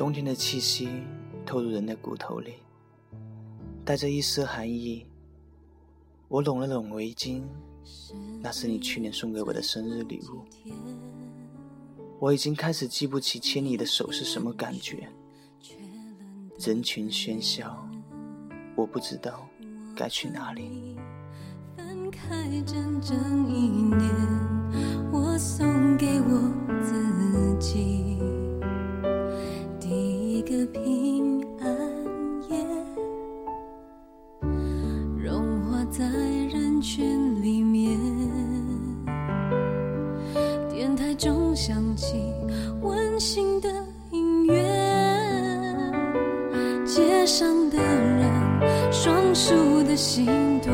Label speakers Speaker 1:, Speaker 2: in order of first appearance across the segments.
Speaker 1: 冬天的气息透入人的骨头里，带着一丝寒意。我拢了拢围巾，那是你去年送给我的生日礼物。我已经开始记不起牵你的手是什么感觉。人群喧嚣，我不知道该去哪里。
Speaker 2: 分开整整一年，响起温馨的音乐，街上的人，双数的心多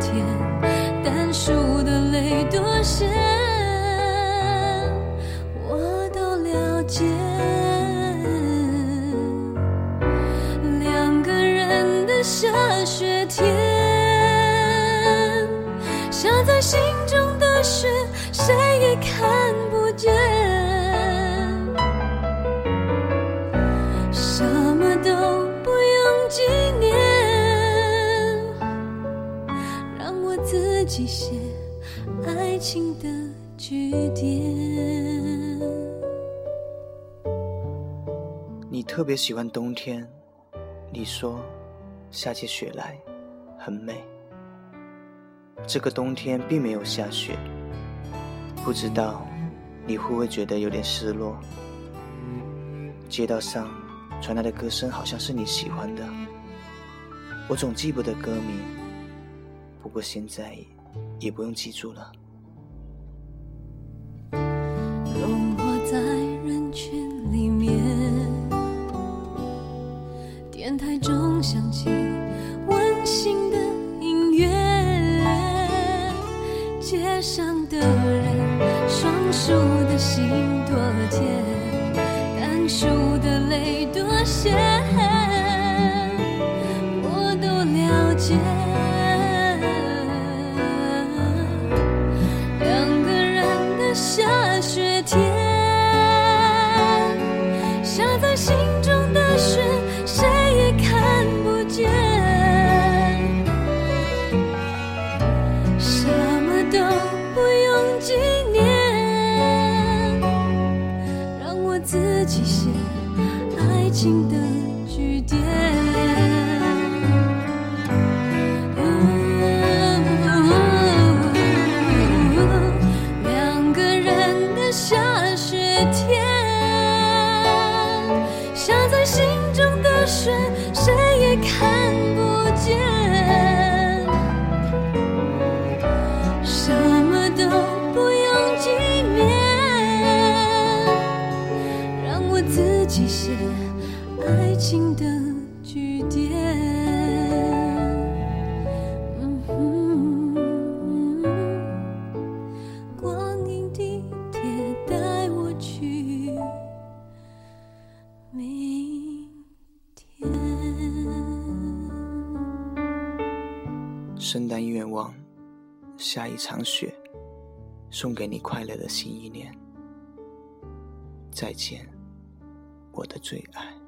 Speaker 2: 甜，单数的泪多咸，我都了解。两个人的下雪天，下在心中是，谁也看不见。什么都不用纪念，让我自己写爱情的句点。
Speaker 1: 你特别喜欢冬天，你说下起雪来很美。这个冬天并没有下雪，不知道你会不会觉得有点失落？街道上传来的歌声好像是你喜欢的，我总记不得歌名，不过现在也不用记住了。
Speaker 2: 街上的人，双数的心多甜，单数的泪多咸，都不用纪念，让我自己写爱情的句点。两个人的下雪天，下在心中的雪，谁也看不见。爱情的句点。光阴地铁带我去明天。
Speaker 1: 圣诞愿望，下一场雪，送给你快乐的新一年。再见，我的最爱。